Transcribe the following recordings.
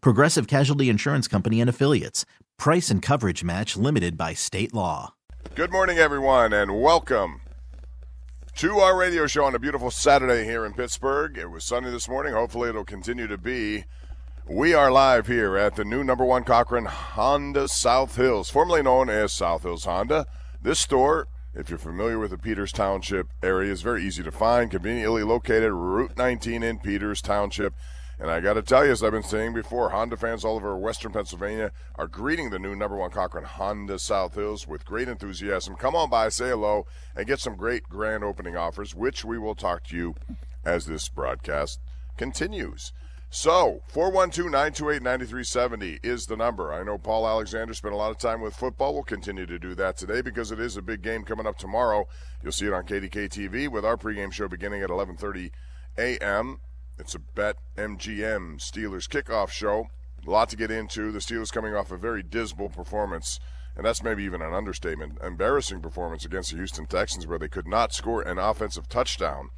Progressive Casualty Insurance Company and Affiliates. Price and coverage match limited by state law. Good morning, everyone, and welcome to our radio show on a beautiful Saturday here in Pittsburgh. It was sunny this morning. Hopefully, it'll continue to be. We are live here at the new number one Cochran Honda South Hills, formerly known as South Hills Honda. This store, if you're familiar with the Peters Township area, is very easy to find, conveniently located Route 19 in Peters Township. And I got to tell you, as I've been saying before, Honda fans all over Western Pennsylvania are greeting the new number one Cochran Honda South Hills with great enthusiasm. Come on by, say hello, and get some great grand opening offers, which we will talk to you as this broadcast continues. So, 412 928 9370 is the number. I know Paul Alexander spent a lot of time with football. We'll continue to do that today because it is a big game coming up tomorrow. You'll see it on KDK TV with our pregame show beginning at 11:30 a.m. It's a Bet MGM Steelers kickoff show. A lot to get into. The Steelers coming off a very dismal performance, and that's maybe even an understatement. Embarrassing performance against the Houston Texans where they could not score an offensive touchdown.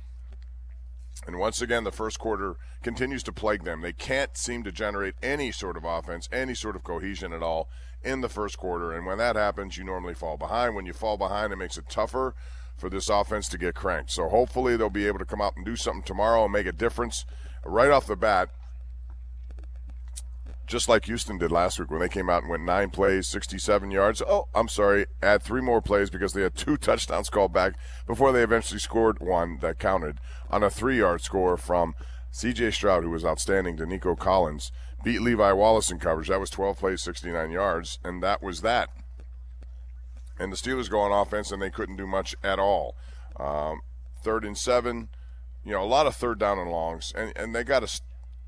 And once again, the first quarter continues to plague them. They can't seem to generate any sort of offense, any sort of cohesion at all in the first quarter. And when that happens, you normally fall behind. When you fall behind, it makes it tougher for this offense to get cranked. So hopefully they'll be able to come out and do something tomorrow and make a difference right off the bat. Just like Houston did last week when they came out and went nine plays, 67 yards. Oh, I'm sorry, add three more plays because they had two touchdowns called back before they eventually scored one that counted on a three yard score from CJ Stroud, who was outstanding, to Nico Collins. Beat Levi Wallace in coverage. That was 12 plays, 69 yards, and that was that. And the Steelers go on offense, and they couldn't do much at all. Um, third and seven, you know, a lot of third down and longs, and, and they got to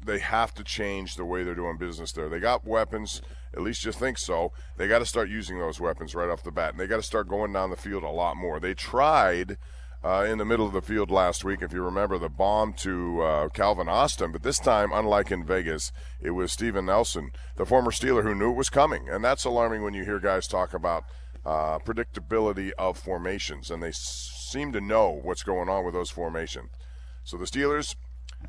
they have to change the way they're doing business there. They got weapons, at least you think so. They got to start using those weapons right off the bat, and they got to start going down the field a lot more. They tried uh, in the middle of the field last week, if you remember the bomb to uh, Calvin Austin, but this time, unlike in Vegas, it was Steven Nelson, the former Steeler, who knew it was coming, and that's alarming when you hear guys talk about uh, predictability of formations, and they seem to know what's going on with those formations. So the Steelers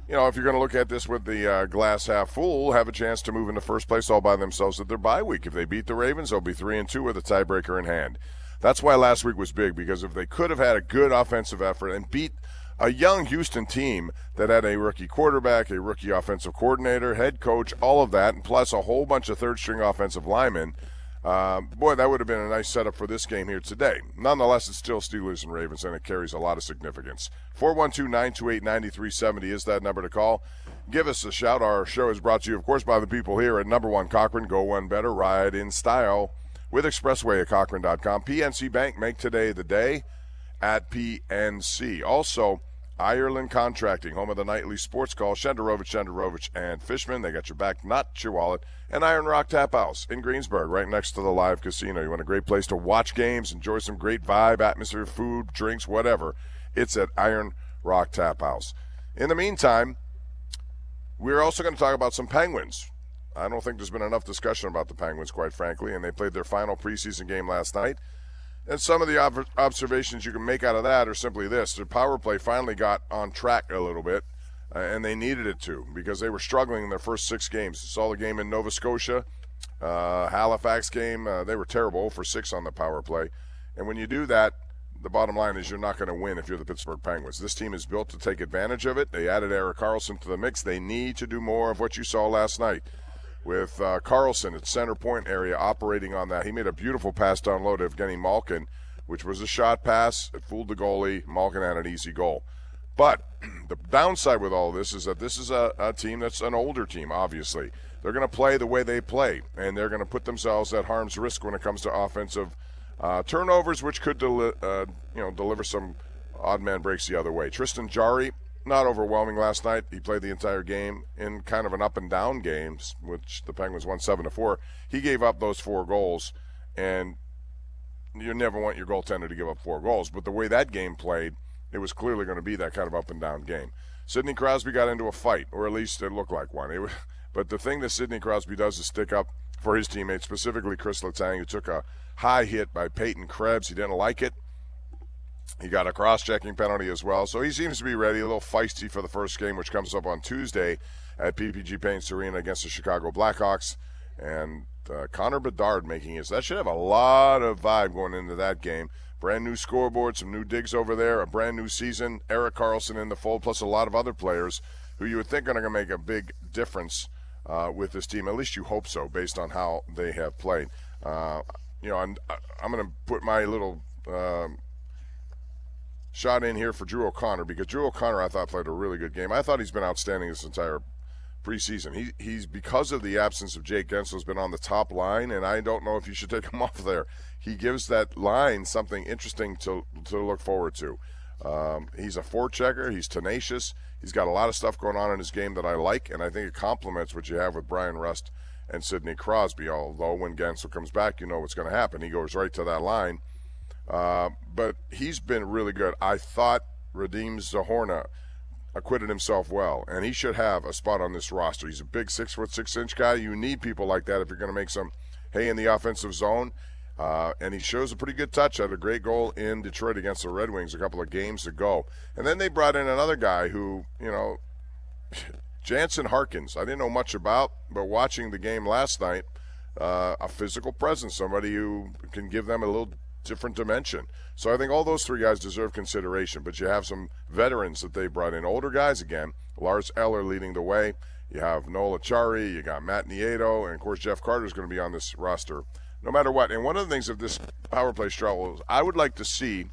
you know, if you're going to look at this with the uh, glass half full, have a chance to move into first place all by themselves at their bye week. If they beat the Ravens, they'll be three and two with a tiebreaker in hand. That's why last week was big because if they could have had a good offensive effort and beat a young Houston team that had a rookie quarterback, a rookie offensive coordinator, head coach, all of that, and plus a whole bunch of third string offensive linemen. Uh, boy, that would have been a nice setup for this game here today. Nonetheless, it's still Steelers and Ravens, and it carries a lot of significance. 412 928 9370 is that number to call. Give us a shout. Our show is brought to you, of course, by the people here at number one Cochran. Go one better, ride in style with Expressway at Cochran.com. PNC Bank, make today the day at PNC. Also, Ireland Contracting, home of the nightly sports call. Shenderovich, Shenderovich, and Fishman. They got your back, not your wallet. And Iron Rock Tap House in Greensburg, right next to the live casino. You want a great place to watch games, enjoy some great vibe, atmosphere, food, drinks, whatever. It's at Iron Rock Tap House. In the meantime, we're also going to talk about some Penguins. I don't think there's been enough discussion about the Penguins, quite frankly, and they played their final preseason game last night. And some of the ob- observations you can make out of that are simply this: their power play finally got on track a little bit, uh, and they needed it to because they were struggling in their first six games. Saw the game in Nova Scotia, uh, Halifax game; uh, they were terrible for six on the power play. And when you do that, the bottom line is you're not going to win if you're the Pittsburgh Penguins. This team is built to take advantage of it. They added Erik Karlsson to the mix. They need to do more of what you saw last night. With uh, Karlsson at center point area operating on that. He made a beautiful pass down low to Evgeny Malkin, which was a shot pass. It fooled the goalie. Malkin had an easy goal. But the downside with all this is that this is a, a team that's an older team, obviously. They're going to play the way they play, and they're going to put themselves at harm's risk when it comes to offensive uh, turnovers, which could deli- uh, you know deliver some odd man breaks the other way. Tristan Jarry, not overwhelming last night. He played the entire game in kind of an up and down game, which the Penguins won seven to four. He gave up those four goals, and you never want your goaltender to give up four goals. But the way that game played, it was clearly going to be that kind of up and down game. Sidney Crosby got into a fight, or at least it looked like one. Was, but the thing that Sidney Crosby does is stick up for his teammates, specifically Chris Letang, who took a high hit by Peyton Krebs. He didn't like it. He got a cross checking penalty as well. So he seems to be ready, a little feisty for the first game, which comes up on Tuesday at PPG Paints Arena against the Chicago Blackhawks. And uh, Connor Bedard making his. That should have a lot of vibe going into that game. Brand new scoreboard, some new digs over there, a brand new season. Erik Karlsson in the fold, plus a lot of other players who you would think are going to make a big difference uh, with this team. At least you hope so, based on how they have played. Uh, you know, I'm, I'm going to put my little um, shot in here for Drew O'Connor because Drew O'Connor I thought played a really good game. I thought he's been outstanding this entire preseason. He he's because of the absence of Jake Guentzel has been on the top line, and I don't know if you should take him off there. He gives that line something interesting to to look forward to. Um, he's a forechecker. He's tenacious. He's got a lot of stuff going on in his game that I like, and I think it complements what you have with Bryan Rust and Sidney Crosby. Although when Guentzel comes back, you know what's going to happen. He goes right to that line uh, but he's been really good. I thought Radim Zohorna acquitted himself well, and he should have a spot on this roster. He's a big six foot six inch guy. You need people like that if you're going to make some hay in the offensive zone. Uh, and he shows a pretty good touch. Had a great goal in Detroit against the Red Wings a couple of games ago. And then they brought in another guy who, you know, Jansen Harkins. I didn't know much about, but watching the game last night, uh, a physical presence, somebody who can give them a little different dimension. So I think all those three guys deserve consideration. But you have some veterans that they brought in, older guys again. Lars Eller leading the way. You have Noel Acciari, you got Matt Nieto, and of course Jeff Carter is going to be on this roster no matter what. And one of the things of this power play struggle is I would like to see,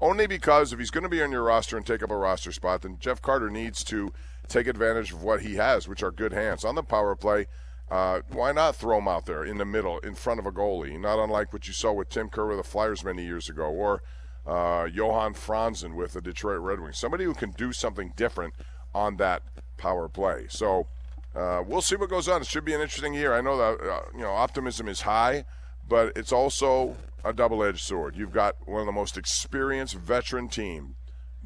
only because if he's going to be on your roster and take up a roster spot, then Jeff Carter needs to take advantage of what he has, which are good hands. On the power play, uh, why not throw him out there in the middle, in front of a goalie? Not unlike what you saw with Tim Kerr with the Flyers many years ago, or uh, Johan Franzen with the Detroit Red Wings. Somebody who can do something different on that power play. So uh, we'll see what goes on. It should be an interesting year. I know that uh, you know optimism is high, but it's also a double-edged sword. You've got one of the most experienced veteran team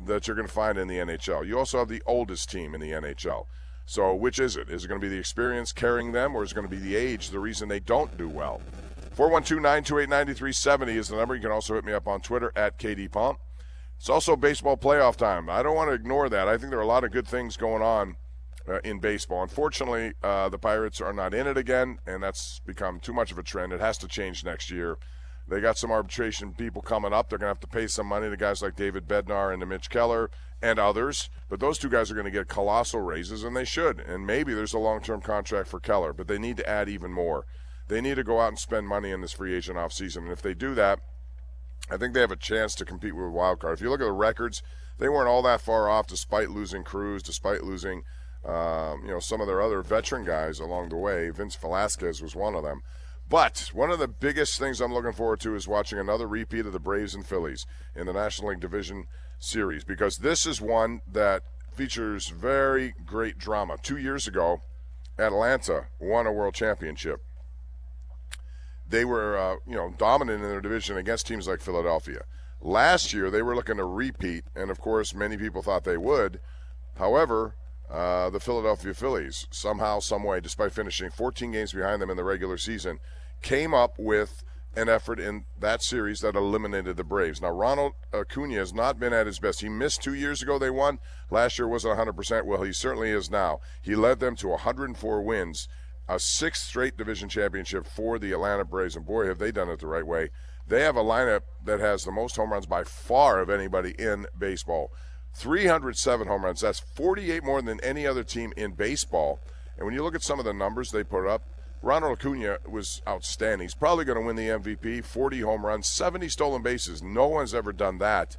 that you're going to find in the NHL. You also have the oldest team in the NHL. So, which is it? Is it going to be the experience carrying them, or is it going to be the age, the reason they don't do well? 412 928 9370 is the number. You can also hit me up on Twitter at KD Pomp. It's also baseball playoff time. I don't want to ignore that. I think there are a lot of good things going on uh, in baseball. Unfortunately, uh, the Pirates are not in it again, and that's become too much of a trend. It has to change next year. They got some arbitration people coming up. They're going to have to pay some money to guys like David Bednar and to Mitch Keller and others. But those two guys are going to get colossal raises, and they should. And maybe there's a long term contract for Keller, but they need to add even more. They need to go out and spend money in this free agent offseason. And if they do that, I think they have a chance to compete with wild card. If you look at the records, they weren't all that far off despite losing Cruz, despite losing um, you know some of their other veteran guys along the way. Vince Velasquez was one of them. But one of the biggest things I'm looking forward to is watching another repeat of the Braves and Phillies in the National League Division Series because this is one that features very great drama. Two years ago, Atlanta won a world championship. They were, uh, you know, dominant in their division against teams like Philadelphia. Last year, they were looking to repeat, and of course, many people thought they would. However, uh, the Philadelphia Phillies somehow, some way, despite finishing 14 games behind them in the regular season, came up with an effort in that series that eliminated the Braves. Now, Ronald Acuna has not been at his best. He missed two years ago, they won. Last year wasn't 100%. Well, he certainly is now. He led them to 104 wins, a sixth straight division championship for the Atlanta Braves. And boy, have they done it the right way. They have a lineup that has the most home runs by far of anybody in baseball. 307 home runs. That's 48 more than any other team in baseball. And when you look at some of the numbers they put up, Ronald Acuna was outstanding. He's probably going to win the MVP. 40 home runs, 70 stolen bases. No one's ever done that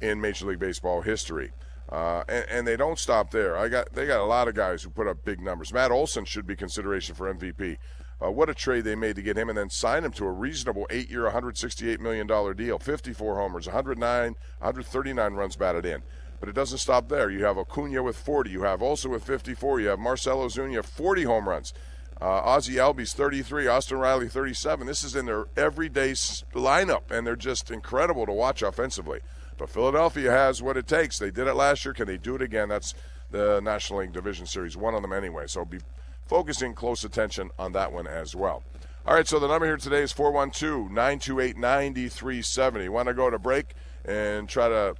in Major League Baseball history. Uh, and, and, they don't stop there. I got they got a lot of guys who put up big numbers. Matt Olson should be consideration for MVP. Uh, what a trade they made to get him and then sign him to a reasonable eight-year, 168 million dollar deal. 54 homers, 109, 139 runs batted in. But it doesn't stop there. You have Acuna with 40. You have also with 54. You have Marcell Ozuna 40 home runs. Uh, Ozzie Albies 33, Austin Riley 37. This is in their everyday lineup, and they're just incredible to watch offensively. But Philadelphia has what it takes. They did it last year. Can they do it again? That's the National League Division Series, one of them anyway. So be focusing close attention on that one as well. All right, so the number here today is 412 928 9370. Want to go to break and try to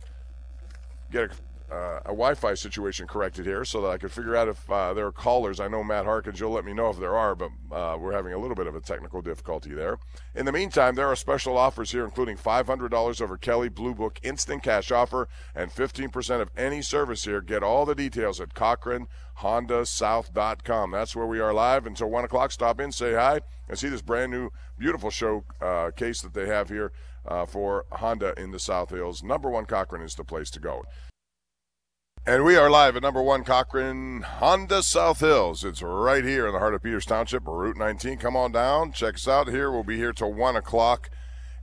get a uh, a Wi-Fi situation corrected here so that I could figure out if uh, there are callers. I know Matt Harkins. You'll let me know if there are, but uh, we're having a little bit of a technical difficulty there. In the meantime, there are special offers here, including $500 over Kelley Blue Book instant cash offer and 15% of any service here. Get all the details at CochranHondaSouth.com. That's where we are live until one o'clock. Stop in, say hi, and see this brand new, beautiful show uh, case that they have here. Uh, for Honda in the South Hills. Number one Cochran is the place to go. And we are live at number one Cochran Honda South Hills. It's right here in the heart of Peters Township, Route 19. Come on down, check us out here. We'll be here till one o'clock,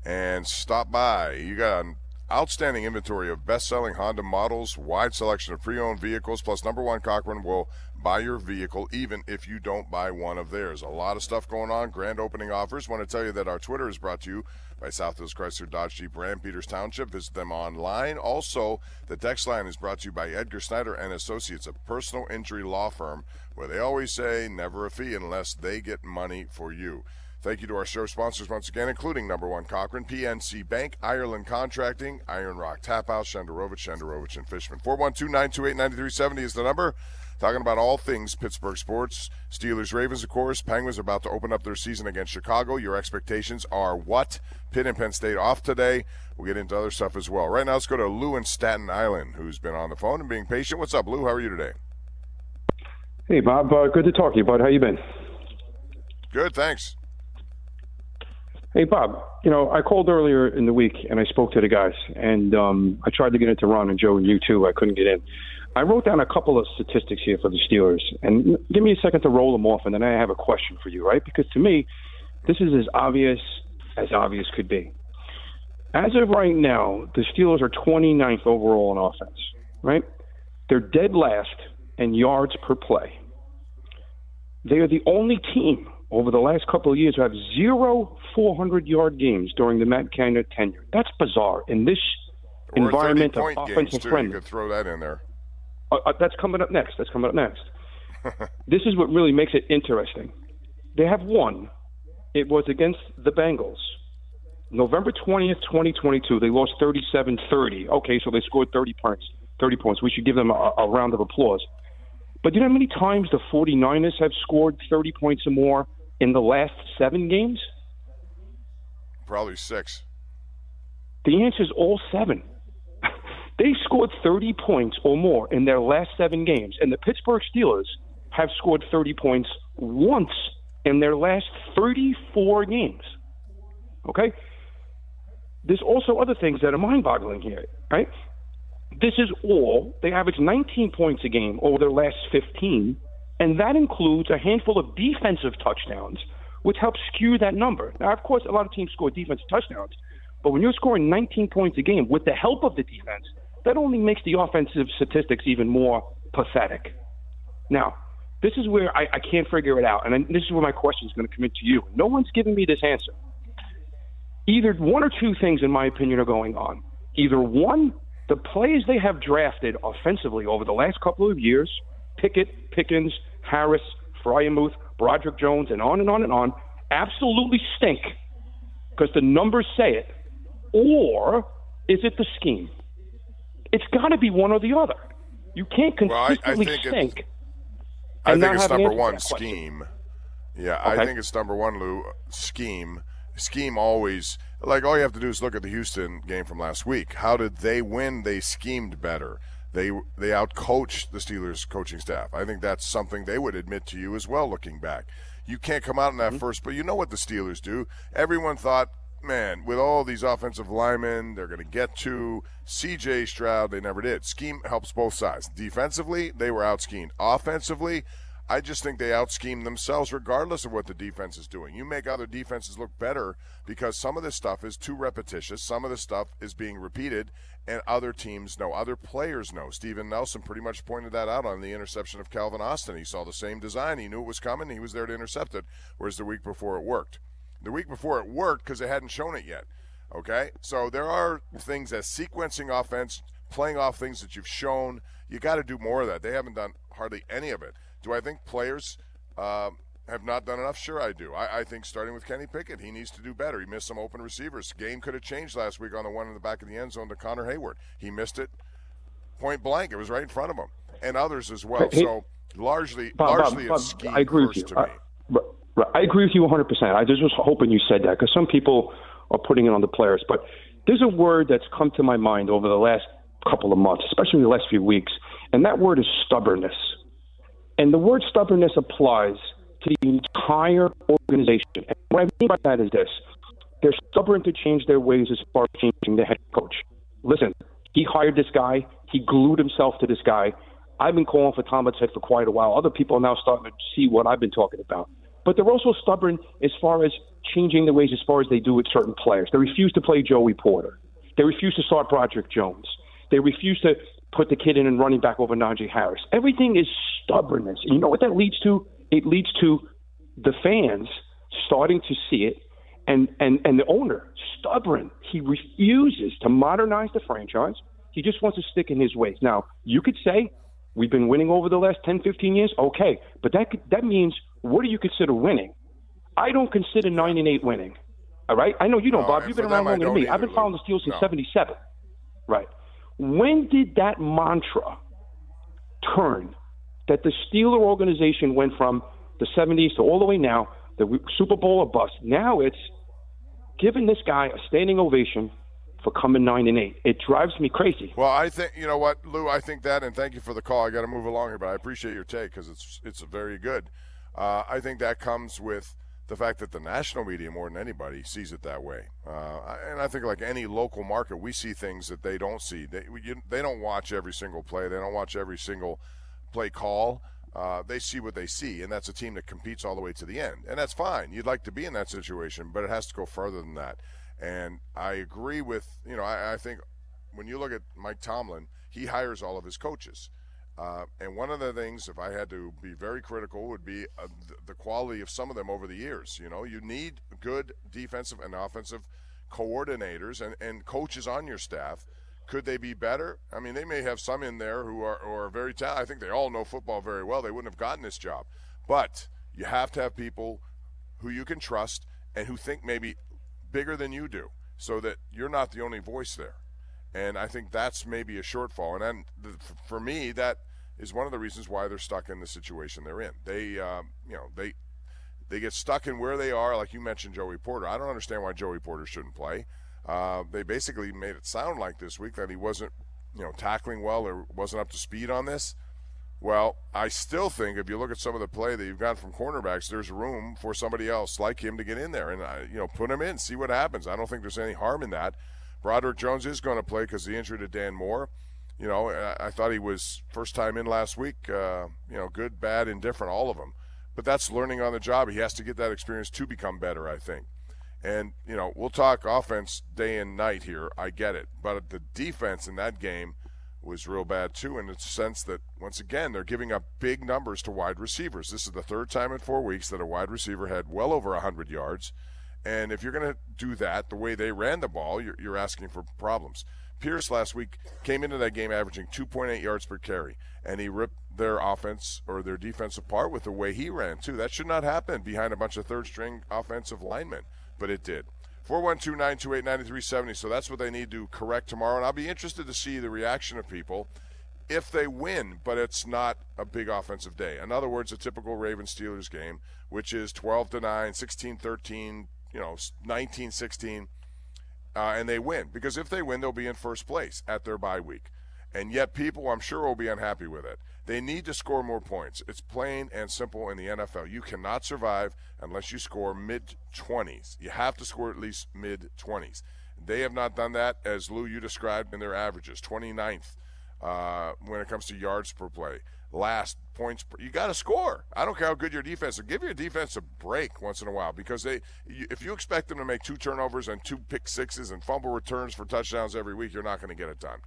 and stop by. You got an outstanding inventory of best-selling Honda models, wide selection of pre-owned vehicles, plus number one Cochran will buy your vehicle even if you don't buy one of theirs. A lot of stuff going on. Grand opening offers. Want to tell you that our Twitter is brought to you by South Hills Chrysler Dodge Jeep Ram Peters Township. Visit them online. Also, the text line is brought to you by Edgar Snyder and Associates, a personal injury law firm where they always say never a fee unless they get money for you. Thank you to our show sponsors once again, including number one Cochran, PNC Bank, Ireland Contracting, Iron Rock Tap House, Shenderovich, Shenderovich, and Fishman. 412 928 9370 is the number. Talking about all things Pittsburgh sports. Steelers, Ravens, of course. Penguins are about to open up their season against Chicago. Your expectations are what? Pitt and Penn State off today. We'll get into other stuff as well. Right now, let's go to Lou in Staten Island, who's been on the phone and being patient. What's up, Lou? How are you today? Hey, Bob. Uh, good to talk to you, bud. How you been? Good, thanks. Hey, Bob. You know, I called earlier in the week and I spoke to the guys, and um, I tried to get into Ron and Joe and you too. I couldn't get in. I wrote down a couple of statistics here for the Steelers, and give me a second to roll them off, and then I have a question for you, right? Because to me, this is as obvious as obvious could be. As of right now, the Steelers are 29th overall in offense, right? They're dead last in yards per play. They are the only team over the last couple of years who have zero 400 yard games during the Matt Canada tenure. That's bizarre in this or environment of offensive friendly. You could throw that in there. Uh, uh, that's coming up next. That's coming up next. this is what really makes it interesting. They have won. It was against the Bengals. November 20th, 2022, they lost 37-30. Okay, so they scored 30 points. 30 points. We should give them a, a round of applause. But do you know how many times the 49ers have scored 30 points or more in the last seven games? Probably six. The answer is all seven. They scored 30 points or more in their last seven games, and the Pittsburgh Steelers have scored 30 points once in their last 34 games. Okay? There's also other things that are mind boggling here, right? This is all, they average 19 points a game over their last 15, and that includes a handful of defensive touchdowns, which helps skew that number. Now, of course, a lot of teams score defensive touchdowns, but when you're scoring 19 points a game with the help of the defense, that only makes the offensive statistics even more pathetic. Now, this is where I, I can't figure it out, and this is where my question is going to come into you. No one's giving me this answer. Either one or two things, in my opinion, are going on. Either one, the plays they have drafted offensively over the last couple of years, Pickett, Pickens, Harris, Freiermuth, Broderick Jones, and on and on and on, absolutely stink because the numbers say it. Or is it the scheme? It's got to be one or the other. You can't consistently well, I, I think I think it's number one scheme. Yeah, okay. I think it's number one, Lou. Scheme. Scheme always like all you have to do is look at the Houston game from last week. How did they win? They schemed better. They they outcoached the Steelers coaching staff. I think that's something they would admit to you as well, looking back. You can't come out in that mm-hmm. first, but you know what the Steelers do. Everyone thought, man, with all these offensive linemen, they're going to get to C.J. Stroud. They never did. Scheme helps both sides. Defensively, they were out schemed. Offensively, I just think they out scheme themselves regardless of what the defense is doing. You make other defenses look better because some of this stuff is too repetitious. Some of the stuff is being repeated, and other teams know, other players know. Steven Nelson pretty much pointed that out on the interception of Calvin Austin. He saw the same design. He knew it was coming. He was there to intercept it, whereas the week before it worked. The week before it worked because they hadn't shown it yet. Okay? So there are things as sequencing offense, playing off things that you've shown. You got to do more of that. They haven't done hardly any of it. Do I think players um, have not done enough? Sure, I do. I, I, think starting with Kenny Pickett, he needs to do better. He missed some open receivers. Game could have changed last week on the one in the back of the end zone to Connor Heyward. He missed it point blank. It was right in front of him, and others as well. Hey, so largely, Bob, largely Bob, a scheme I agree with you. to I, me. I agree with you 100%. I just was hoping you said that because some people are putting it on the players. But there's a word that's come to my mind over the last couple of months, especially the last few weeks, and that word is stubbornness. And the word stubbornness applies to the entire organization. And what I mean by that is this they're stubborn to change their ways as far as changing the head coach. Listen, he hired this guy, he glued himself to this guy. I've been calling for Tom head for quite a while. Other people are now starting to see what I've been talking about. But they're also stubborn as far as changing the ways as far as they do with certain players. They refuse to play Joey Porter. They refuse to start Broderick Jones. They refuse to put the kid in and running back over Najee Harris. Everything is stubbornness. And you know what that leads to? It leads to the fans starting to see it and, and, and the owner stubborn. He refuses to modernize the franchise. He just wants to stick in his ways. Now, you could say we've been winning over the last 10, 15 years. Okay, but that that means what do you consider winning? I don't consider 9 and 8 winning. All right? I know you don't, no, Bob. You've been around longer than me. I've been following the Steelers since no. 77. Right. When did that mantra turn that the Steeler organization went from the 70s to all the way now, the Super Bowl or bust? Now it's giving this guy a standing ovation for coming nine and eight. It drives me crazy. Well, I think you know what, Lou. I think that, and thank you for the call. I got to move along here, but I appreciate your take because it's it's very good. Uh, I think that comes with the fact that the national media more than anybody sees it that way. Uh, and I think like any local market, we see things that they don't see. They you, they don't watch every single play. They don't watch every single play call. Uh, they see what they see, and that's a team that competes all the way to the end, and that's fine. You'd like to be in that situation, but it has to go further than that. And I agree with you know I, I think when you look at Mike Tomlin, he hires all of his coaches. Uh, and one of the things, if I had to be very critical, would be uh, the quality of some of them over the years. You know, you need good defensive and offensive coordinators and, and coaches on your staff. Could they be better? I mean, they may have some in there who are, who are very talented. I think they all know football very well. They wouldn't have gotten this job. But you have to have people who you can trust and who think maybe bigger than you do so that you're not the only voice there. And I think that's maybe a shortfall. And then for me, that – is one of the reasons why they're stuck in the situation they're in. They, um, you know, they they get stuck in where they are. Like you mentioned, Joey Porter. I don't understand why Joey Porter shouldn't play. Uh, they basically made it sound like this week that he wasn't, you know, tackling well or wasn't up to speed on this. Well, I still think if you look at some of the play that you've got from cornerbacks, there's room for somebody else like him to get in there and uh, you know put him in, see what happens. I don't think there's any harm in that. Broderick Jones is going to play because the injury to Dan Moore you know, I, thought he was first time in last week. Uh, you know, good, bad, indifferent, all of them. But that's learning on the job. He has to get that experience to become better, I think. And you know, we'll talk offense day and night here. I get it, but the defense in that game was real bad too, in the sense that once again they're giving up big numbers to wide receivers. This is the third time in four weeks that a wide receiver had well over hundred yards. And if you're going to do that the way they ran the ball, you're, you're asking for problems. Pierce last week came into that game averaging 2.8 yards per carry, and he ripped their offense or their defense apart with the way he ran, too. That should not happen behind a bunch of third string offensive linemen, but it did. 412 928 9370. So that's what they need to correct tomorrow. And I'll be interested to see the reaction of people if they win, but it's not a big offensive day. In other words, a typical Raven Steelers game, which is 12 to 9, 16 13, you know, 19 16 uh, and they win. Because if they win, they'll be in first place at their bye week. And yet, people, I'm sure, will be unhappy with it. They need to score more points. It's plain and simple in the NFL. You cannot survive unless you score mid 20s. You have to score at least mid 20s. They have not done that, as Lou, you described in their averages 29th uh, when it comes to yards per play. Last points, per, you got to score. I don't care how good your defense is. Give your defense a break once in a while because they, if you expect them to make two turnovers and two pick sixes and fumble returns for touchdowns every week, you're not going to get it done.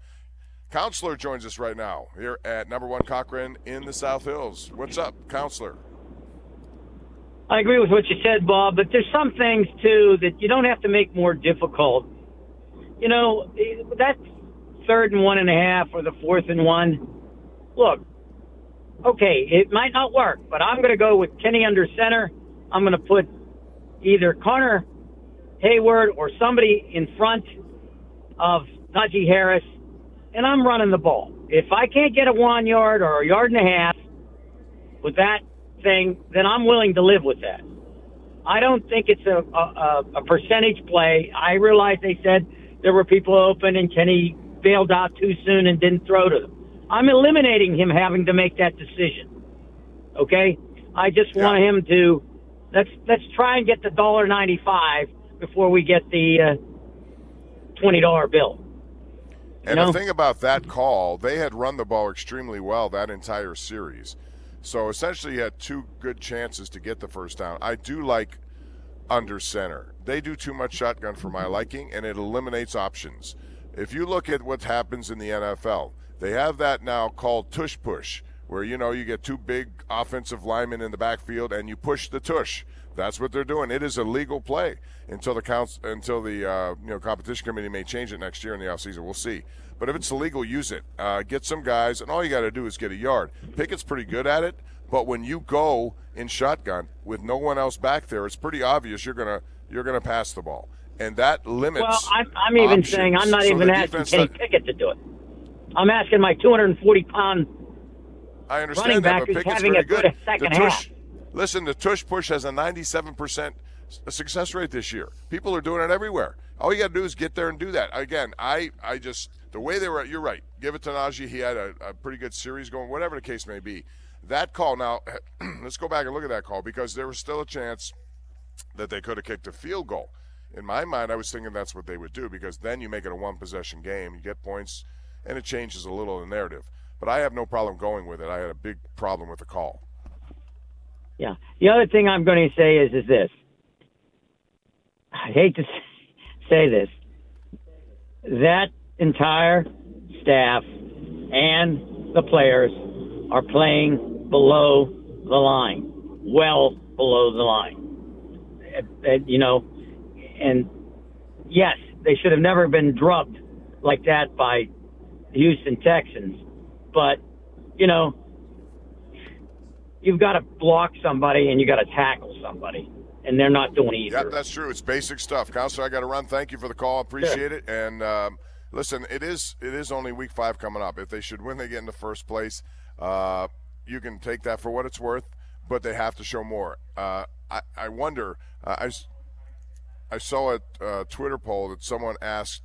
Counselor joins us right now here at number one Cochran in the South Hills. What's up, Counselor? I agree with what you said, Bob, but there's some things too that you don't have to make more difficult. You know, that third and one and a half or the fourth and one. Look, okay, it might not work, but I'm going to go with Kenny under center. I'm going to put either Connor Heyward or somebody in front of Najee Harris, and I'm running the ball. If I can't get a one yard or a yard and a half with that thing, then I'm willing to live with that. I don't think it's a, a, a percentage play. I realize they said there were people open and Kenny bailed out too soon and didn't throw to them. I'm eliminating him having to make that decision. Okay? I just yeah. want him to let's let's try and get the dollar ninety five before we get the uh, twenty dollar bill. And know? the thing about that call, they had run the ball extremely well that entire series. So essentially, you had two good chances to get the first down. I do like under center. They do too much shotgun for my liking, and it eliminates options. If you look at what happens in the NFL, they have that now called tush push, where you know you get two big offensive linemen in the backfield and you push the tush. That's what they're doing. It is a legal play until the counts until the uh, you know competition committee may change it next year in the offseason. We'll see. But if it's illegal, use it. Uh, get some guys, and all you got to do is get a yard. Pickett's pretty good at it, but when you go in shotgun with no one else back there, it's pretty obvious you're gonna you're gonna pass the ball, and that limits. Well, I'm, I'm even saying I'm not so even asking Kenny Pickett to do it. I'm asking my 240 pound I understand running that, back but Pickett's having very a good. good second the tush, half. Listen, the tush push has a 97 percent success rate this year. People are doing it everywhere. All you got to do is get there and do that. Again, I I just the way they were. You're right. Give it to Najee. He had a, a pretty good series going. Whatever the case may be, that call. Now let's go back and look at that call because there was still a chance that they could have kicked a field goal. In my mind, I was thinking that's what they would do because then you make it a one possession game. You get points, and it changes a little the narrative. But I have no problem going with it. I had a big problem with the call. Yeah. The other thing I'm going to say is is this. I hate to say this. That entire staff and the players are playing below the line, well below the line. You know, and yes, they should have never been drubbed like that by the Houston Texans. But, you know, you've got to block somebody and you got to tackle somebody. And they're not doing either. Yeah, that's true. It's basic stuff. Counselor, I got to run. Thank you for the call. Appreciate sure. it. And um, listen, it is it is only week five coming up. If they should win, they get into first place. Uh, you can take that for what it's worth, but they have to show more. Uh, I, I wonder. Uh, I I saw a uh, Twitter poll that someone asked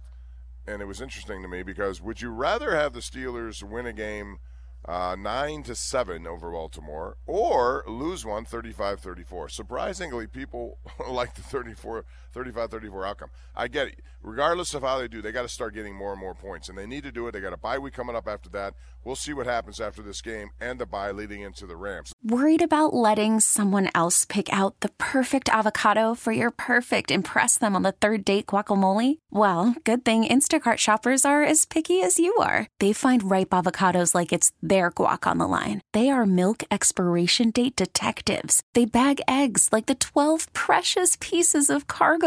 and it was interesting to me because would you rather have the Steelers win a game uh, 9 to 7 over Baltimore or lose one 35 34. Surprisingly, people like the 34 35 34 outcome. I get it. Regardless of how they do, they got to start getting more and more points, and they need to do it. They got a bye week coming up after that. We'll see what happens after this game and the bye leading into the Rams. Worried about letting someone else pick out the perfect avocado for your perfect impress them on the third date guacamole? Well, good thing Instacart shoppers are as picky as you are. They find ripe avocados like it's their guac on the line. They are milk expiration date detectives. They bag eggs like the 12 precious pieces of cargo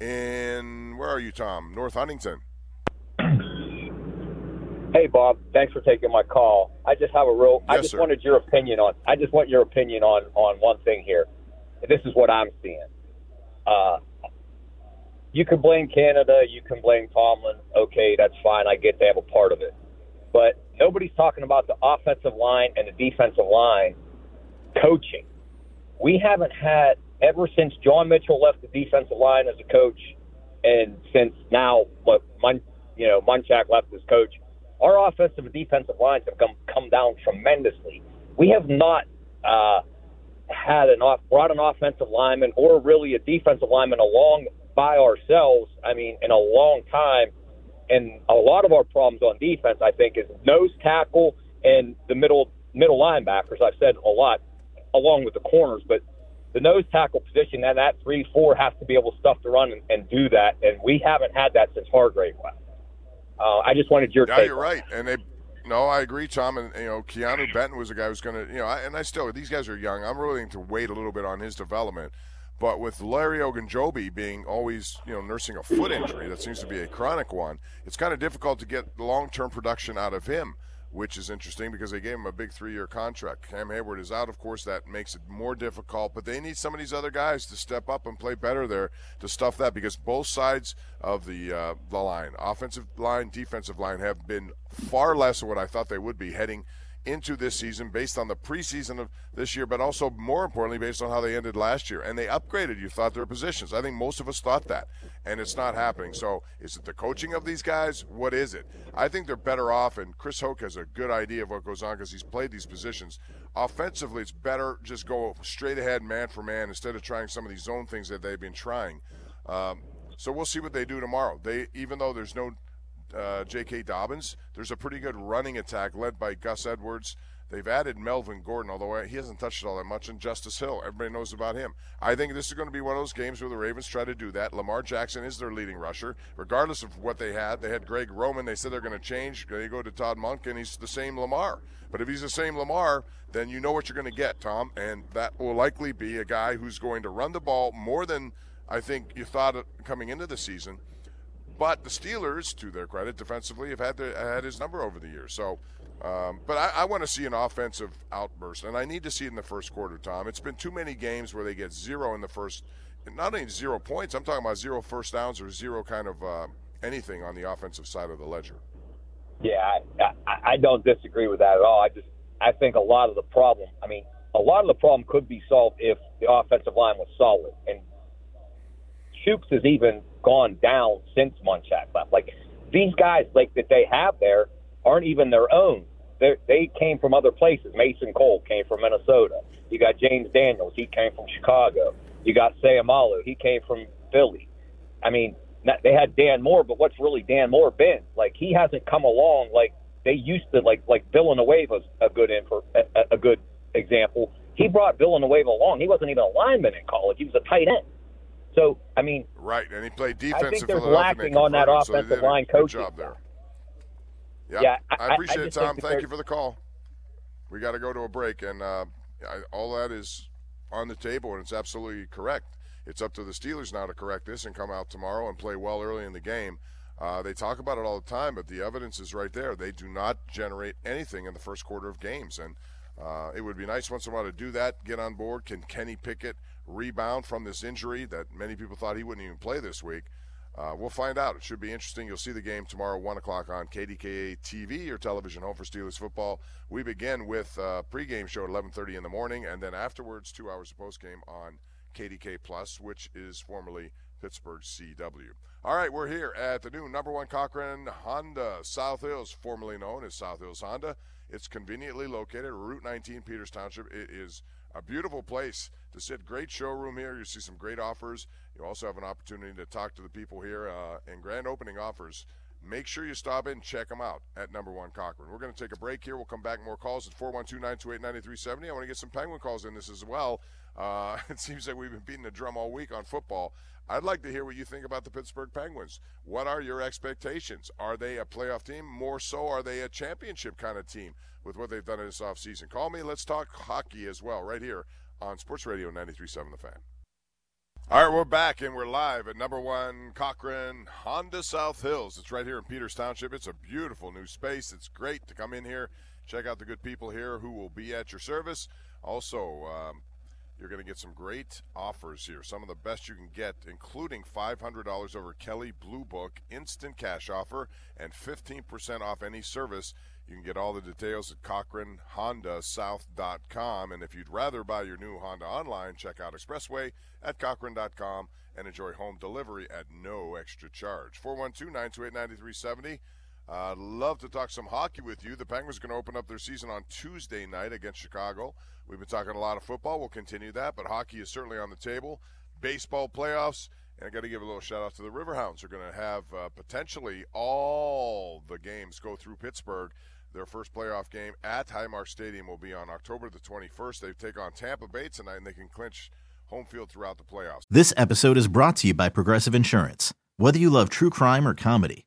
in where are you, Tom? North Huntington. Hey Bob, thanks for taking my call. I just have a real. Yes, I just sir. wanted your opinion on. I just want your opinion on on one thing here. This is what I'm seeing. Uh, you can blame Canada. You can blame Tomlin. Okay, that's fine. I get they have a part of it, but nobody's talking about the offensive line and the defensive line coaching. We haven't had ever since John Mitchell left the defensive line as a coach, and since now what Mun, you know Munchak left as coach, our offensive and defensive lines have come come down tremendously. We have not uh, had an off brought an offensive lineman or really a defensive lineman along by ourselves. I mean, in a long time. And a lot of our problems on defense, I think, is nose tackle and the middle middle linebackers. I've said a lot, along with the corners, but the nose tackle position and that three four has to be able to stuff the run and, and do that, and we haven't had that since Hargrave left. Uh, I just wanted your Yeah, take. you're on right. And they, no, I agree, Tom. And you know, Keanu Benton was a guy who's going to, you know, I, and I still, these guys are young. I'm willing to wait a little bit on his development. But with Larry Ogunjobi being always, you know, nursing a foot injury that seems to be a chronic one, it's kind of difficult to get long-term production out of him, which is interesting because they gave him a big three-year contract. Cam Heyward is out, of course, that makes it more difficult. But they need some of these other guys to step up and play better there to stuff that because both sides of the uh, the line, offensive line, defensive line, have been far less of what I thought they would be heading into this season based on the preseason of this year, but also more importantly based on how they ended last year. And they upgraded, you thought, their positions. I think most of us thought that, and it's not happening. So is it the coaching of these guys? What is it? I think they're better off, and Chris Hoke has a good idea of what goes on because he's played these positions. Offensively, it's better just go straight ahead, man for man, instead of trying some of these zone things that they've been trying. Um, so we'll see what they do tomorrow. They, even though there's no uh, J.K. Dobbins. There's a pretty good running attack led by Gus Edwards. They've added Melvin Gordon, although he hasn't touched it all that much, and Justice Hill. Everybody knows about him. I think this is going to be one of those games where the Ravens try to do that. Lamar Jackson is their leading rusher, regardless of what they had. They had Greg Roman. They said they're going to change. They go to Todd Monk, and he's the same Lamar. But if he's the same Lamar, then you know what you're going to get, Tom, and that will likely be a guy who's going to run the ball more than I think you thought coming into the season. But the Steelers, to their credit, defensively have had the, had his number over the years. So, um, but I, I want to see an offensive outburst, and I need to see it in the first quarter. Tom, it's been too many games where they get zero in the first. Not only zero points, I'm talking about zero first downs or zero kind of uh, anything on the offensive side of the ledger. Yeah, I, I, I don't disagree with that at all. I just I think a lot of the problem. I mean, a lot of the problem could be solved if the offensive line was solid. And Shooks has even gone down since Munchak left. Like these guys, like that they have there, aren't even their own. They're, they came from other places. Mason Cole came from Minnesota. You got James Daniels. He came from Chicago. You got Seumalo. He came from Philly. I mean, not- they had Dan Moore, but what's really Dan Moore been? Like he hasn't come along like they used to. Like like Villanueva's a good info, a, a good example. He brought Villanueva along. He wasn't even a lineman in college. He was a tight end. So I mean, Right, and he played defense. I think in there's Philadelphia, and they lacking on that converted, so offensive line coaching. job there. Yep. Yeah, I- I, I- appreciate I it, Tom. Thank you for the call. We got to go to a break, and uh, I, all that is on the table, and it's absolutely correct. It's up to the Steelers now to correct this and come out tomorrow and play well early in the game. Uh, they talk about it all the time, but the evidence is right there. They do not generate anything in the first quarter of games, and uh, it would be nice once in a while to do that. Get on board. Can Kenny Pickett rebound from this injury that many people thought he wouldn't even play this week. Uh, we'll find out. It should be interesting. You'll see the game tomorrow, 1 o'clock on KDKA TV, your television home for Steelers football. We begin with uh, pregame show at 11.30 in the morning, and then afterwards, two hours of postgame on KDK Plus, which is formerly Pittsburgh CW. All right, we're here at the new number one Cochran Honda South Hills, formerly known as South Hills Honda. It's conveniently located Route 19, Peters Township. It is a beautiful place to sit. Great showroom here. You see some great offers. You also have an opportunity to talk to the people here uh, and grand opening offers. Make sure you stop in check them out at number one Cochran. We're going to take a break here. We'll come back more calls at 412 928 9370. I want to get some Penguin calls in this as well. Uh, it seems like we've been beating the drum all week on football. I'd like to hear what you think about the Pittsburgh Penguins. What are your expectations? Are they a playoff team? More so, are they a championship kind of team with what they've done in this offseason? Call me. Let's talk hockey as well, right here on Sports Radio 93.7 The Fan. All right, we're back and we're live at number one Cochran Honda South Hills. It's right here in Peters Township. It's a beautiful new space. It's great to come in here, check out the good people here who will be at your service. Also, um, you're going to get some great offers here. Some of the best you can get, including $500 over Kelley Blue Book instant cash offer and 15% off any service. You can get all the details at CochranHondaSouth.com. And if you'd rather buy your new Honda online, check out Expressway at Cochran.com and enjoy home delivery at no extra charge. 412 928 9370. I'd love to talk some hockey with you. The Penguins are going to open up their season on Tuesday night against Chicago. We've been talking a lot of football. We'll continue that, but hockey is certainly on the table. Baseball playoffs, and I got to give a little shout out to the Riverhounds. They're going to have uh, potentially all the games go through Pittsburgh. Their first playoff game at Highmark Stadium will be on October the 21st. They take on Tampa Bay tonight, and they can clinch home field throughout the playoffs. This episode is brought to you by Progressive Insurance. Whether you love true crime or comedy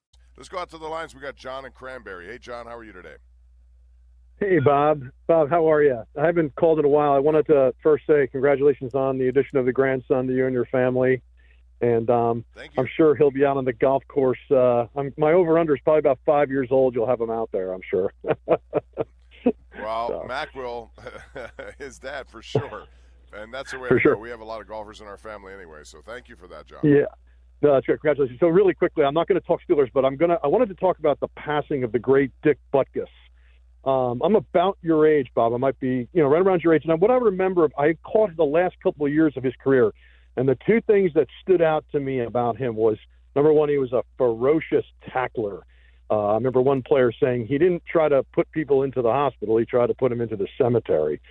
Let's go out to the lines. We got John and Cranberry. Hey, John, how are you today? Hey, Bob. Bob, how are you? I haven't called in a while. I wanted to first say congratulations on the addition of the grandson to you and your family. And um, I'm sure he'll be out on the golf course. Uh, my over under is probably about five years old. You'll have him out there, I'm sure. well, so. Mac will, his dad for sure. And that's the way for sure. We have a lot of golfers in our family anyway. So thank you for that, John. Yeah. No, that's great. Congratulations. So really quickly, I'm not going to talk Steelers, but I'm gonna. I wanted to talk about the passing of the great Dick Butkus. Um, I'm about your age, Bob. I might be, you know, right around your age. And what I remember, I caught the last couple of years of his career, and the two things that stood out to me about him was number one, he was a ferocious tackler. Uh, I remember one player saying he didn't try to put people into the hospital; he tried to put them into the cemetery.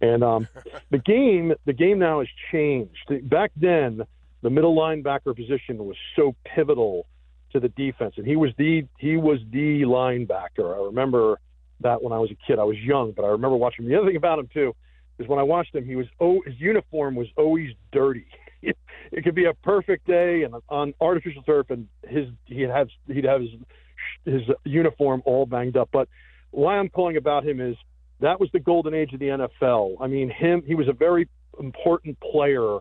And um, the game, the game now has changed. Back then the middle linebacker position was so pivotal to the defense, and he was the he was the linebacker. I remember that when I was a kid. I was young, but I remember watching him. The other thing about him too is when I watched him, he was oh his uniform was always dirty. it could be a perfect day and on artificial turf, and his he'd have he'd have his his uniform all banged up. But why I'm calling about him is that was the golden age of the NFL. I mean, him he was a very important player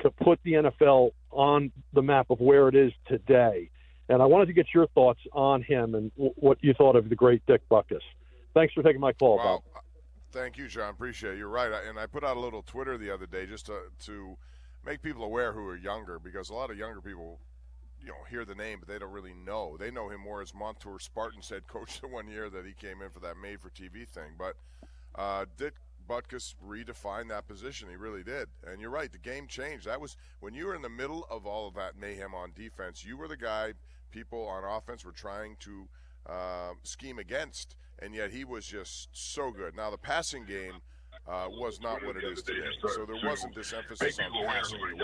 to put the NFL on the map of where it is today. And I wanted to get your thoughts on him and w- what you thought of the great Dick Butkus. Thanks for taking my call, well, Bob. Thank you, John. Appreciate it. You're right. And I put out a little Twitter the other day just to, to make people aware who are younger because a lot of younger people you know hear the name but they don't really know they know him more as montour spartans head coach the one year that he came in for that made for tv thing but uh, dick Butkus redefined that position. He really did. And you're right, the game changed. That was when you were in the middle of all of that mayhem on defense, you were the guy people on offense were trying to uh, scheme against, and yet he was just so good. Now, the passing game. Uh, was not what it is today. So there wasn't this emphasis on passing the way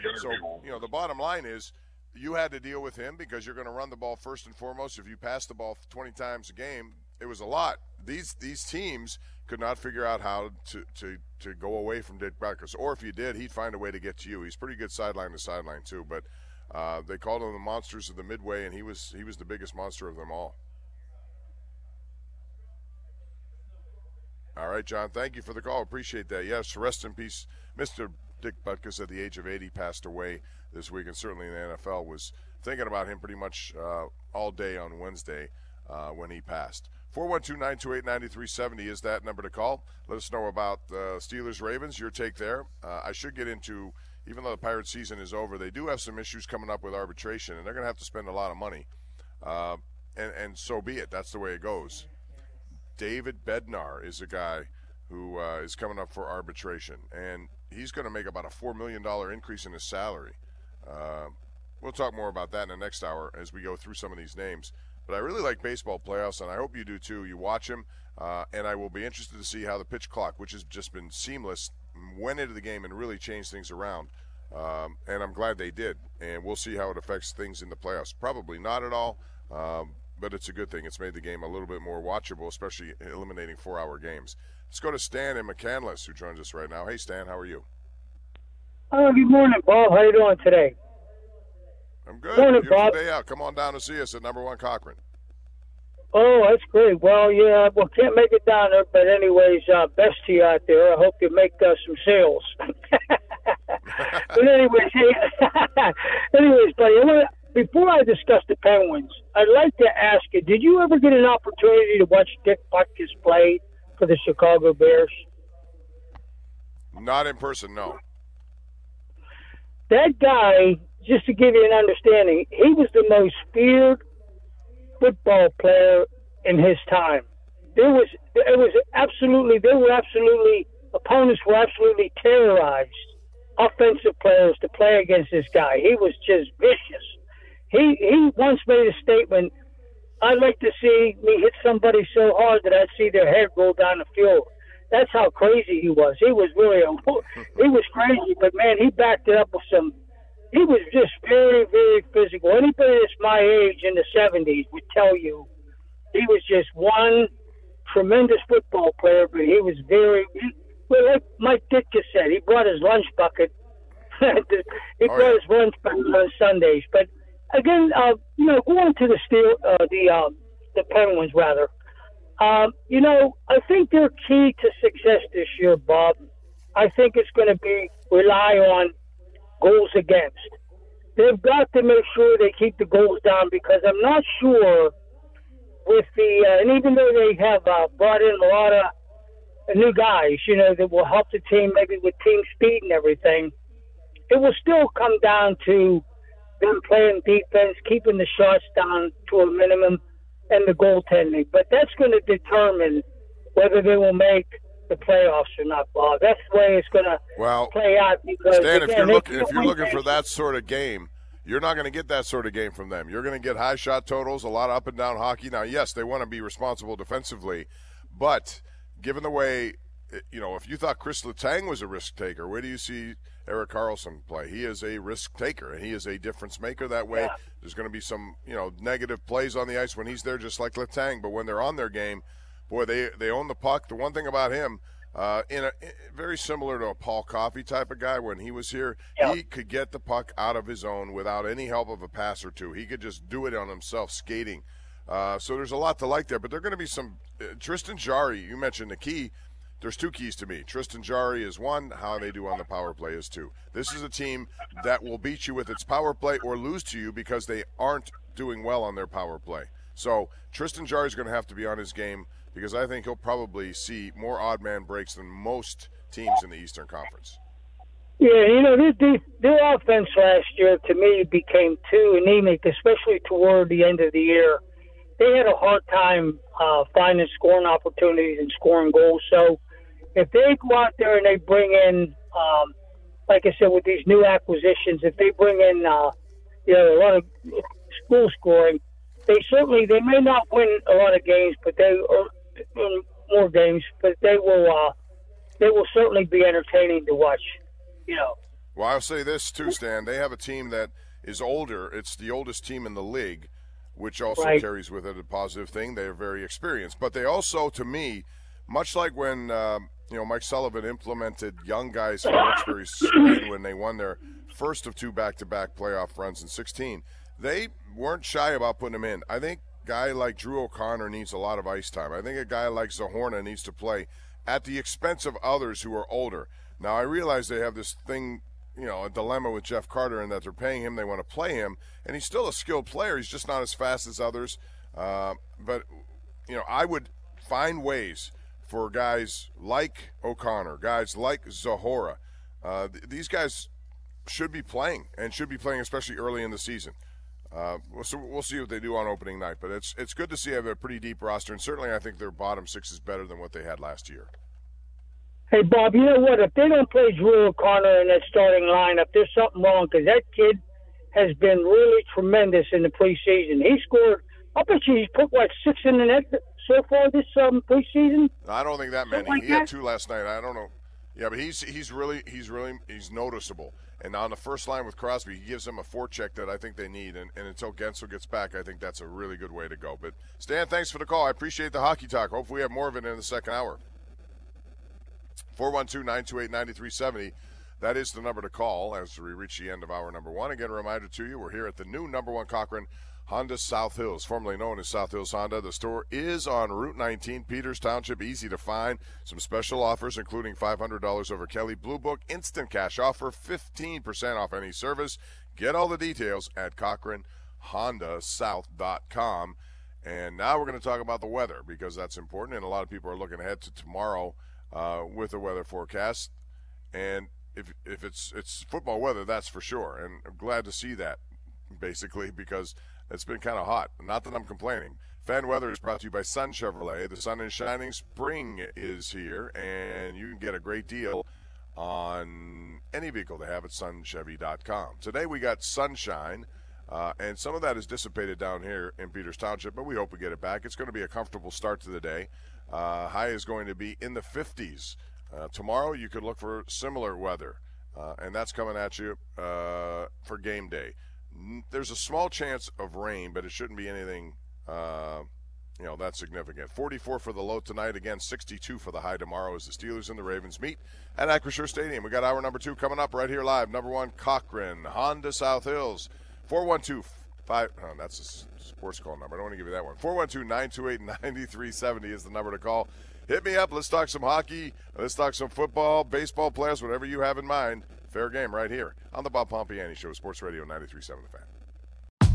they So, you know, the bottom line is you had to deal with him because you're going to run the ball first and foremost. If you pass the ball 20 times a game, it was a lot. These these teams could not figure out how to to, to go away from Dick Butkus, or if you did, he'd find a way to get to you. He's pretty good sideline to sideline too, but uh, they called him the monsters of the midway, and he was he was the biggest monster of them all. All right, John. Thank you for the call. Appreciate that. Yes, rest in peace, Mr. Dick Butkus. At the age of 80, passed away this week, and certainly the NFL was thinking about him pretty much uh, all day on Wednesday uh, when he passed. 412-928-9370 is that number to call. Let us know about uh, Steelers Ravens. Your take there. Uh, I should get into even though the Pirates season is over, they do have some issues coming up with arbitration, and they're going to have to spend a lot of money. Uh, and and so be it. That's the way it goes. David Bednar is a guy who uh, is coming up for arbitration, and he's going to make about a four million dollar increase in his salary. Uh, we'll talk more about that in the next hour as we go through some of these names. But I really like baseball playoffs, and I hope you do too. You watch them, uh, and I will be interested to see how the pitch clock, which has just been seamless, went into the game and really changed things around. Um, and I'm glad they did. And we'll see how it affects things in the playoffs. Probably not at all, um, but it's a good thing. It's made the game a little bit more watchable, especially eliminating four-hour games. Let's go to Stan in McCandless, who joins us right now. Hey, Stan, how are you? Oh, good morning, Bob. How are you doing today? I'm good. Morning, Bob. day out. Come on down to see us at number one Cochran. Oh, that's great. Well, yeah, well, can't make it down there, but anyways, uh, best to you out there. I hope you make uh, some sales. but anyways, anyways, buddy, I wanna, before I discuss the Penguins, I'd like to ask you: Did you ever get an opportunity to watch Dick Butkus play for the Chicago Bears? Not in person, no. That guy, just to give you an understanding, he was the most feared football player in his time. There was, it was absolutely, they were absolutely, opponents were absolutely terrorized. Offensive players to play against this guy. He was just vicious. He he once made a statement. I'd like to see me hit somebody so hard that I'd see their head roll down the field. That's how crazy he was. He was really a, he was crazy, but man, he backed it up with some he was just very, very physical. Anybody that's my age in the 70s would tell you he was just one tremendous football player, but he was very, he, well, like Mike Ditka said, he brought his lunch bucket. he Oh, brought his lunch bucket on Sundays. But again, uh, you know, going to the steel, uh, the uh, the Penguins rather. Um, you know, I think their key to success this year, Bob. I think it's going to be rely on goals against. They've got to make sure they keep the goals down because I'm not sure with the uh, and even though they have uh, brought in a lot of new guys, you know, that will help the team maybe with team speed and everything, it will still come down to them playing defense, keeping the shots down to a minimum, and the goaltending. But that's going to determine whether they will make the playoffs or not, Bob. That's the way it's going to Well, play out. Because Stan, if you're looking if you're looking for that sort of game, you're not going to get that sort of game from them. You're going to get high shot totals, a lot of up and down hockey. Now, yes, they want to be responsible defensively, but given the way, eh, you know, if you thought Chris Letang was a risk taker, where do you see Erik Karlsson play? He is a risk taker, and he is a difference maker that way. There's going to be some, you know, negative plays on the ice when he's there, just like Letang. But when they're on their game, boy, they they own the puck. The one thing about him, uh, in a in- very similar to a Paul Coffey type of guy when he was here, he could get the puck out of his own without any help of a pass or two. He could just do it on himself, skating. Uh, so there's a lot to like there, but there are going to be some. Uh, Tristan Jarry, you mentioned the key. There's two keys to me. Tristan Jarry is one. How they do on the power play is two. This is a team that will beat you with its power play or lose to you because they aren't doing well on their power play. So Tristan Jarry is going to have to be on his game because I think he'll probably see more odd man breaks than most teams in the Eastern Conference. Yeah, you know, their, their, their offense last year to me became too anemic, especially toward the end of the year. They had a hard time uh, finding scoring opportunities and scoring goals. So if they go out there and they bring in, um, like I said, with these new acquisitions, if they bring in, uh, you know, a lot of goal scoring, they certainly they may not win a lot of games, but they or more games, but they will uh, they will certainly be entertaining to watch. You know. Well, I'll say this too, Stan. They have a team that is older. It's the oldest team in the league, which also Right. carries with it a positive thing. They are very experienced, but they also, to me, much like when um, you know Mike Sullivan implemented young guys from Wilkes-Barre Spain when they won their first of two back-to-back playoff runs in 16, they weren't shy about putting them in. I think guy like Drew O'Connor needs a lot of ice time. I think a guy like Zohorna needs to play at the expense of others who are older. Now I realize they have this thing you know, a dilemma with Jeff Carter in that they're paying him, they want to play him, and he's still a skilled player. He's just not as fast as others. Uh, but, you know, I would find ways for guys like O'Connor, guys like Zohorna. Uh, th- these guys should be playing and should be playing, especially early in the season. Uh, we'll, so we'll see what they do on opening night, but it's it's good to see they have a pretty deep roster, and certainly I think their bottom six is better than what they had last year. Hey, Bob, you know what? If they don't play Drew O'Connor in that starting lineup, there's something wrong because that kid has been really tremendous in the preseason. He scored, I bet you he's put, what, six in the net so far this um, preseason? I don't think that many. Like he had two last night. I don't know. Yeah, but he's he's really he's really he's noticeable. And on the first line with Crosby, he gives them a forecheck that I think they need. And, and until Guentzel gets back, I think that's a really good way to go. But Stan, thanks for the call. I appreciate the hockey talk. Hopefully, we have more of it in the second hour. 412 928 9370. That is the number to call as we reach the end of hour number one. Again, a reminder to you we're here at the new number one Cochran Honda South Hills, formerly known as South Hills Honda. The store is on Route 19, Peters Township, easy to find. Some special offers, including $500 over Kelley Blue Book, instant cash offer, 15% off any service. Get all the details at CochranHondaSouth.com. And now we're going to talk about the weather because that's important, and a lot of people are looking ahead to tomorrow uh, with the weather forecast. And if if it's it's football weather, that's for sure. And I'm glad to see that, basically, because it's been kind of hot. Not that I'm complaining. Fan weather is brought to you by Sun Chevrolet. The sun is shining. Spring is here, and you can get a great deal on any vehicle they have at sunchevy.com. Today we got sunshine. Uh, and some of that is dissipated down here in Peters Township, but we hope we get it back. It's going to be a comfortable start to the day. Uh, high is going to be in the 50s. Uh, tomorrow, you could look for similar weather, uh, and that's coming at you uh, for game day. There's a small chance of rain, but it shouldn't be anything, uh, you know, that significant. 44 for the low tonight. Again, 62 for the high tomorrow as the Steelers and the Ravens meet at Acrisure Stadium. We got hour number two coming up right here live. Number one, Cochran, Honda South Hills. 412 five. Oh, that's a sports call number. I don't want to give you that one. 412 928 9370 is the number to call. Hit me up. Let's talk some hockey. Let's talk some football, baseball players, whatever you have in mind. Fair game right here on the Bob Pompeani Show, Sports Radio 937 The Fan.